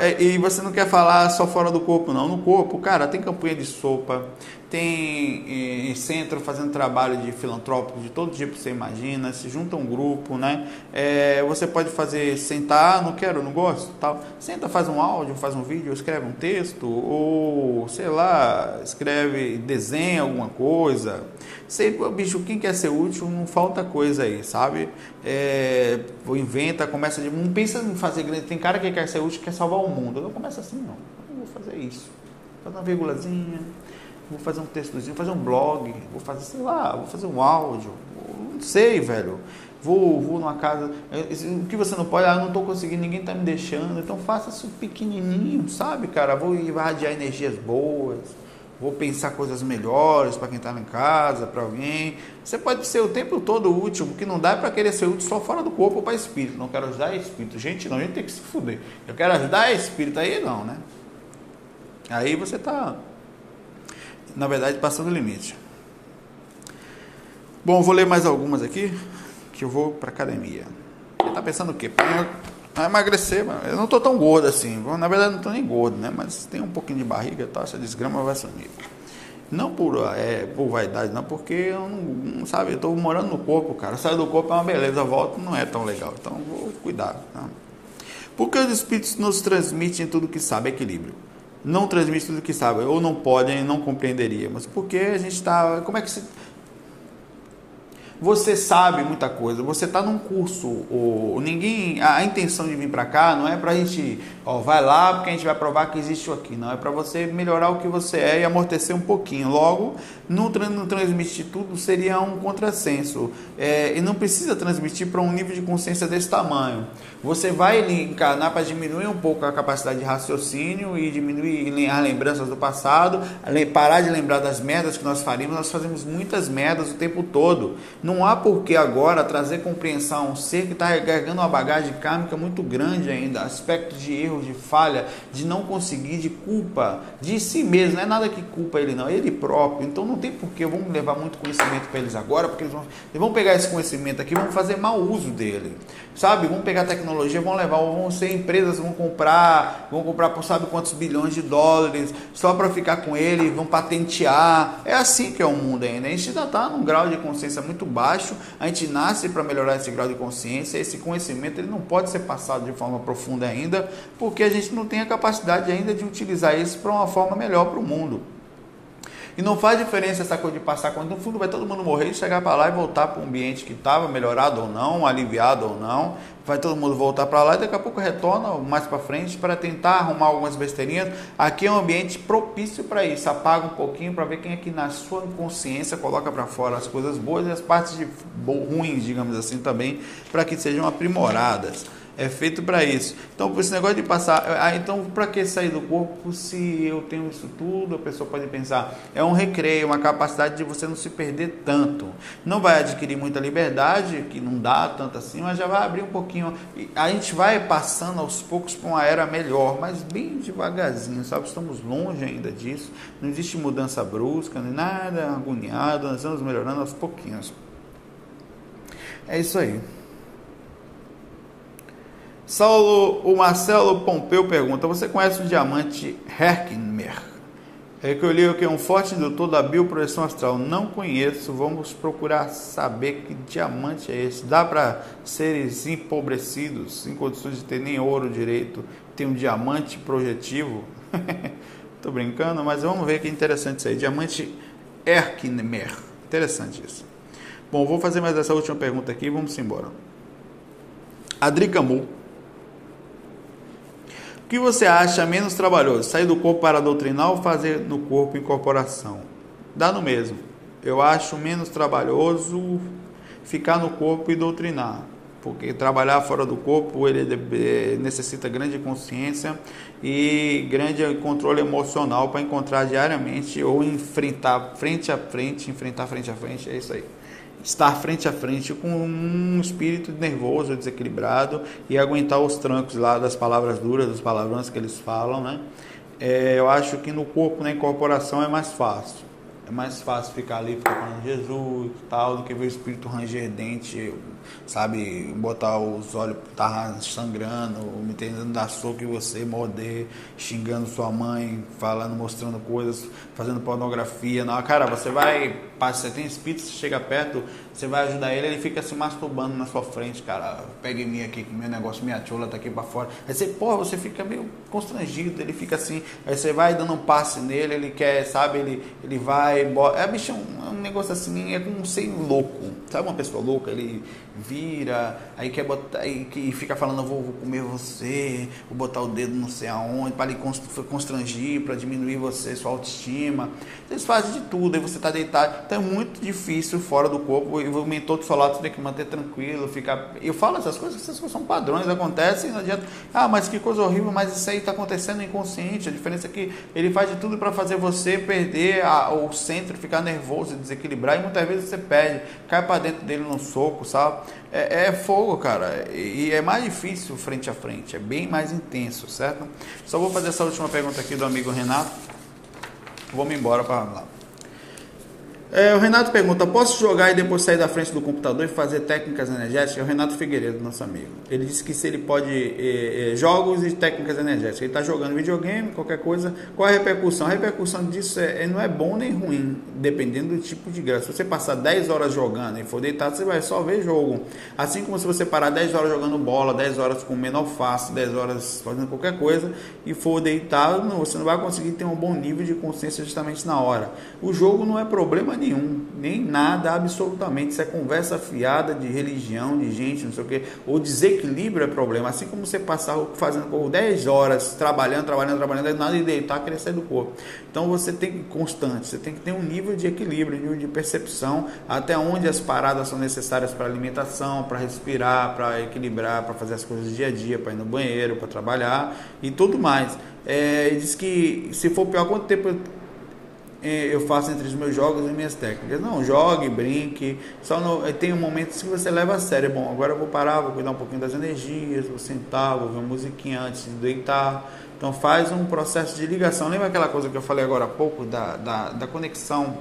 é, e você não quer falar só fora do corpo, não. No corpo, cara, tem campanha de sopa, tem centro fazendo trabalho de filantrópico de todo tipo você imagina, se junta um grupo, né? É, você pode fazer, sentar, ah, não quero, não gosto, tal. Senta, faz um áudio, faz um vídeo, escreve um texto, ou sei lá, escreve, desenha alguma coisa. Sei, bicho, quem quer ser útil, não falta coisa aí, sabe? É, inventa, começa de. Não pensa em fazer grande. Tem cara que quer ser útil, quer salvar o mundo. Não começa assim, não. Eu vou fazer isso. Fazer uma vírgulazinha vou fazer um textozinho, vou fazer um blog, vou fazer, sei lá, vou fazer um áudio, não sei, velho. Vou, vou numa casa, o que você não pode, ah, eu não estou conseguindo, ninguém está me deixando, então faça isso pequenininho, sabe, cara? Vou irradiar energias boas, vou pensar coisas melhores para quem está em casa, para alguém. Você pode ser o tempo todo útil, que não dá é para querer ser útil só fora do corpo ou para espírito. Não quero ajudar espírito. Gente, não, a gente tem que se fuder. Eu quero ajudar espírito, aí não, né? Aí você está na verdade, passando o limite. Bom, vou ler mais algumas aqui, que eu vou para academia. Você tá pensando o quê? Para emagrecer, mano. eu não estou tão gordo assim. Na verdade, não estou nem gordo, né? Mas tem um pouquinho de barriga, tá? essa desgrama vai sumir. Não por, é, por vaidade, não, porque eu não, sabe, eu estou morando no corpo, cara. Sair do corpo é uma beleza, volta não é tão legal. Então vou cuidar. Tá? Porque os espíritos nos transmitem tudo que sabe, equilíbrio não transmite tudo que sabe, ou não podem, não compreenderíamos. Porque a gente está. Como é que se. Você sabe muita coisa, você está num curso, ou ninguém, a, intenção de vir para cá não é para a gente, ó, vai lá porque a gente vai provar que existe aqui, não é para você melhorar o que você é e amortecer um pouquinho. Logo, não, não transmitir tudo seria um contrassenso é, e não precisa transmitir para um nível de consciência desse tamanho. Você vai encarnar para diminuir um pouco a capacidade de raciocínio e diminuir as lembranças do passado, parar de lembrar das merdas que nós faríamos. Nós fazemos muitas merdas o tempo todo. Não há por que agora trazer compreensão a um ser que está carregando uma bagagem kármica muito grande ainda, aspecto de erro, de falha, de não conseguir, de culpa de si mesmo. Não é nada que culpa ele, não, é ele próprio. Então não tem por que vamos levar muito conhecimento para eles agora, porque eles vão, eles vão pegar esse conhecimento aqui e vão fazer mau uso dele. Sabe? Vão pegar tecnologia, vão levar, vão ser empresas, vão comprar, vão comprar por sabe quantos bilhões de dólares só para ficar com ele, vão patentear. É assim que é o mundo ainda. A gente ainda está num grau de consciência muito baixo. A gente nasce para melhorar esse grau de consciência. Esse conhecimento ele não pode ser passado de forma profunda ainda, porque a gente não tem a capacidade ainda de utilizar isso para uma forma melhor para o mundo. E não faz diferença essa coisa de passar quando no fundo vai todo mundo morrer e chegar para lá e voltar para um ambiente que estava melhorado ou não, aliviado ou não. Vai todo mundo voltar para lá e daqui a pouco retorna mais para frente para tentar arrumar algumas besteirinhas. Aqui é um ambiente propício para isso. Apaga um pouquinho para ver quem é que na sua consciência coloca para fora as coisas boas e as partes de ruins, digamos assim, também, para que sejam aprimoradas é feito para isso. Então, esse negócio de passar, ah, então para que sair do corpo se eu tenho isso tudo? A pessoa pode pensar, é um recreio, uma capacidade de você não se perder tanto. Não vai adquirir muita liberdade, que não dá tanto assim, mas já vai abrir um pouquinho. A gente vai passando aos poucos para uma era melhor, mas bem devagarzinho, sabe? Estamos longe ainda disso. Não existe mudança brusca, nem nada agoniado, nós estamos melhorando aos pouquinhos. É isso aí. Saulo, o Marcelo Pompeu pergunta: Você conhece o diamante Herkimer? É que eu li que é um forte indutor da bioprojeção astral. Não conheço, vamos procurar saber que diamante é esse. Dá para seres empobrecidos, sem condições de ter nem ouro direito, ter um diamante projetivo? Tô brincando, mas vamos ver que interessante isso aí. Diamante Herkimer. Interessante isso. Bom, vou fazer mais essa última pergunta aqui e vamos embora. Adri o que você acha menos trabalhoso? Sair do corpo para doutrinar ou fazer no corpo incorporação? Dá no mesmo. Eu acho menos trabalhoso ficar no corpo e doutrinar. Porque trabalhar fora do corpo ele necessita grande consciência e grande controle emocional para encontrar diariamente ou enfrentar frente a frente, enfrentar frente a frente, é isso aí estar frente a frente com um espírito nervoso, desequilibrado e aguentar os trancos lá das palavras duras, dos palavrões que eles falam, né? É, eu acho que no corpo, na incorporação é mais fácil. É mais fácil ficar ali falando Jesus tal, do que ver o espírito ranger dente, sabe? Botar os olhos tá sangrando, me tentando dar soco em você, morder, xingando sua mãe, falando, mostrando coisas, fazendo pornografia. Não, cara, você vai, você tem espírito, você chega perto, você vai ajudar ele, ele fica se masturbando na sua frente, cara. Pega em mim aqui, que meu negócio, minha chola tá aqui para fora. Aí você, porra, você fica meio constrangido, ele fica assim, aí você vai dando um passe nele, ele quer, sabe, ele, ele vai, bota, é, bicho, é um, é um negócio assim, é como um ser louco, sabe uma pessoa louca, ele vira, aí quer botar, e que fica falando, vou, vou, comer você, vou botar o dedo não sei aonde, para lhe constrangir, para diminuir você, sua autoestima. Eles fazem de tudo, aí você está deitado. Então é muito difícil fora do corpo, e o mentor do lado você tem que manter tranquilo, ficar. Eu falo essas coisas, essas coisas são padrões, acontecem, não adianta. Ah, mas que coisa horrível, mas isso aí está acontecendo inconsciente. A diferença é que ele faz de tudo para fazer você perder a, o centro, ficar nervoso, desequilibrar, e muitas vezes você perde, cai para dentro dele no soco, sabe? é, é, fogo, cara. E é mais difícil frente a frente, é bem mais intenso, certo? Só vou fazer essa última pergunta aqui do amigo Renato. Vamos embora para lá. É, o Renato pergunta: posso jogar e depois sair da frente do computador e fazer técnicas energéticas? É o Renato Figueiredo, nosso amigo. Ele disse que se ele pode é, é, jogos e técnicas energéticas. Ele está jogando videogame, qualquer coisa. Qual a repercussão? A repercussão disso é, não é bom nem ruim, dependendo do tipo de graça. Se você passar 10 horas jogando e for deitado, você vai só ver jogo. Assim como se você parar 10 horas jogando bola, 10 horas comendo alface, 10 horas fazendo qualquer coisa e for deitado, não, você não vai conseguir ter um bom nível de consciência justamente na hora. O jogo não é problema nenhum, nem nada, absolutamente. Isso é conversa fiada de religião, de gente, não sei o que. O desequilíbrio é problema. Assim como você passar fazendo por 10 horas, trabalhando, trabalhando, trabalhando, nada de deitar, querer sair do corpo. Então você tem que constante, você tem que ter um nível de equilíbrio, nível de percepção, até onde as paradas são necessárias para alimentação, para respirar, para equilibrar, para fazer as coisas do dia a dia, para ir no banheiro, para trabalhar e tudo mais. É, diz que se for pior, quanto tempo eu faço entre os meus jogos e minhas técnicas. Não, jogue, brinque. Só no, tem momentos que você leva a sério. Bom, agora eu vou parar, vou cuidar um pouquinho das energias, vou sentar, vou ver uma musiquinha antes de deitar. Então faz um processo de ligação. Lembra aquela coisa que eu falei agora há pouco da, da, da conexão?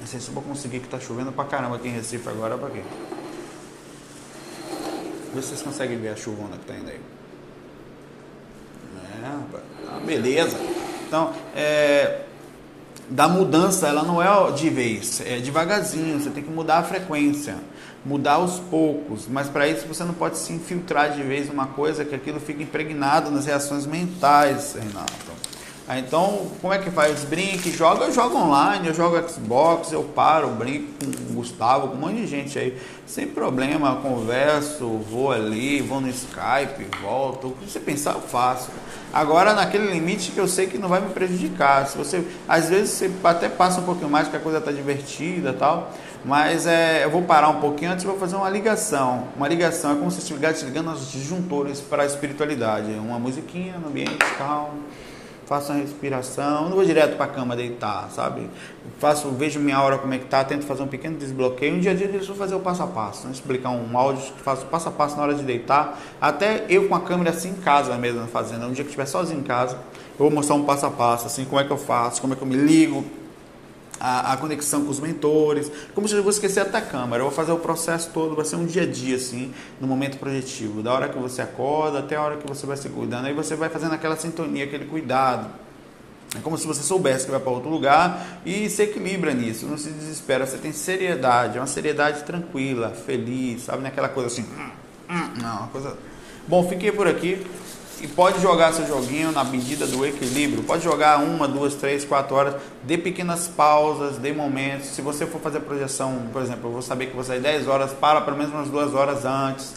Não sei se eu vou conseguir que tá chovendo pra caramba aqui em Recife agora, pra quê? Vê se vocês conseguem ver a chuvona que tá indo aí. É, ah, beleza. Então, é, da mudança, ela não é de vez, é devagarzinho, você tem que mudar a frequência, mudar aos poucos, mas para isso você não pode se infiltrar de vez numa coisa que aquilo fica impregnado nas reações mentais, Renato. Então, como é que faz? Brinque, joga, eu jogo online, eu jogo Xbox, eu paro, brinco com o Gustavo, com um monte de gente aí, sem problema, converso, vou ali, vou no Skype, volto, o que você pensar eu faço. Agora, naquele limite que eu sei que não vai me prejudicar. Se você, às vezes, você até passa um pouquinho mais, porque a coisa está divertida tal, mas é, eu vou parar um pouquinho antes e vou fazer uma ligação. Uma ligação é como se estivesse ligando os disjuntores para a espiritualidade. Uma musiquinha no ambiente calmo faço uma respiração, não vou direto para a cama deitar, sabe? Faço, vejo minha hora como é que tá, tento fazer um pequeno desbloqueio. Um dia a dia eu vou fazer o passo a passo, né? explicar um áudio faço passo a passo na hora de deitar, até eu com a câmera assim em casa mesmo fazendo. Um dia que estiver sozinho em casa, eu vou mostrar um passo a passo, assim, como é que eu faço, como é que eu me ligo, a, a, conexão com os mentores, como se eu vou esquecer até a câmera, eu vou fazer o processo todo, vai ser um dia a dia assim, no momento projetivo, da hora que você acorda até a hora que você vai se cuidando, aí você vai fazendo aquela sintonia, aquele cuidado. É como se você soubesse que vai para outro lugar e se equilibra nisso, não se desespera, você tem seriedade, é uma seriedade tranquila, feliz, sabe, naquela coisa assim, hum, hum, não, uma coisa. Bom, fiquei por aqui e pode jogar seu joguinho na medida do equilíbrio. Pode jogar uma, duas, três, quatro horas, dê pequenas pausas, dê momentos. Se você for fazer projeção, por exemplo, eu vou saber que você vai 10 horas, para pelo menos umas duas horas antes.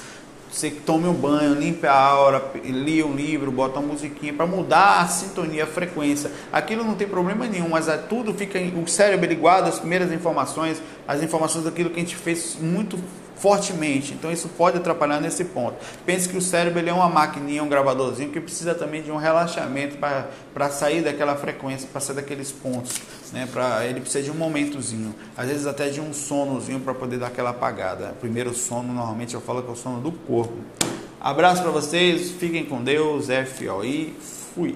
Você tome um banho, limpe a aura, lia um livro, bota uma musiquinha para mudar a sintonia, a frequência. Aquilo não tem problema nenhum, mas é, tudo fica. O cérebro ele as primeiras informações, as informações daquilo que a gente fez muito fortemente. Então isso pode atrapalhar nesse ponto. Pense que o cérebro ele é uma maquininha, um gravadorzinho que precisa também de um relaxamento para sair daquela frequência, para sair daqueles pontos. Né? Pra, ele precisa de um momentozinho, às vezes até de um sonozinho para poder dar aquela apagada. Primeiro sono, normalmente eu falo que é o sono do corpo. Abraço para vocês, fiquem com Deus, FOI, fui.